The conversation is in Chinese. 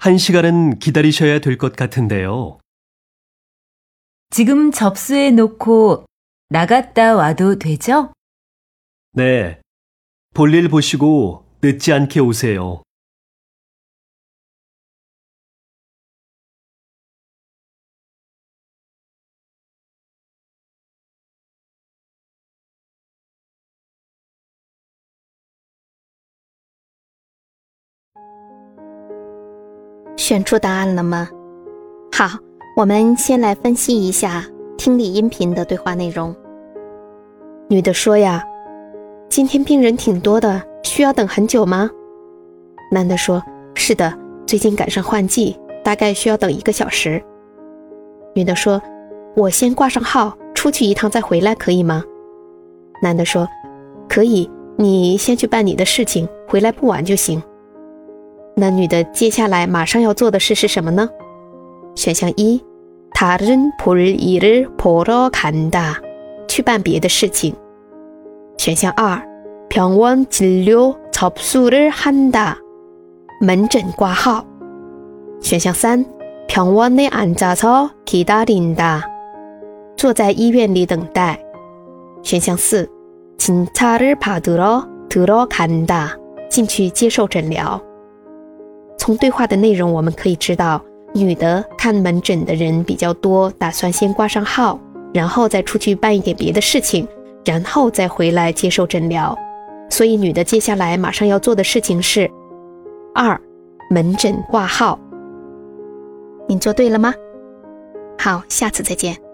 한 시간은 기다리셔야 될 것 같은데요. 지금 접수해 놓고 나갔다 와도 되죠? 네, 볼일 보시고 늦지 않게 오세요. 选出答案了吗？好，我们先来分析一下听力音频的对话内容。女的说呀：“今天病人挺多的，需要等很久吗？”男的说：“是的，最近赶上换季，大概需要等一个小时。”女的说：“我先挂上号，出去一趟再回来，可以吗？”男的说：“可以，你先去办你的事情，回来不晚就行。”那女的接下来马上要做的事是什么呢？选项一，다른볼일을보러간다，去办别的事情。选项二，병원진료접수를한 다， 门诊挂号。选项三，병원에앉아서기다린다， 坐在医院里等待。选项四，진찰을받으러들어간 다， 进去接受诊疗。 从对话的内容，我们可以知道，女的看门诊的人比较多，打算先挂上号，然后再出去办一点别的事情，然后再回来接受诊疗。所以，女的接下来马上要做的事情是二，门诊挂号。你做对了吗？好，下次再见。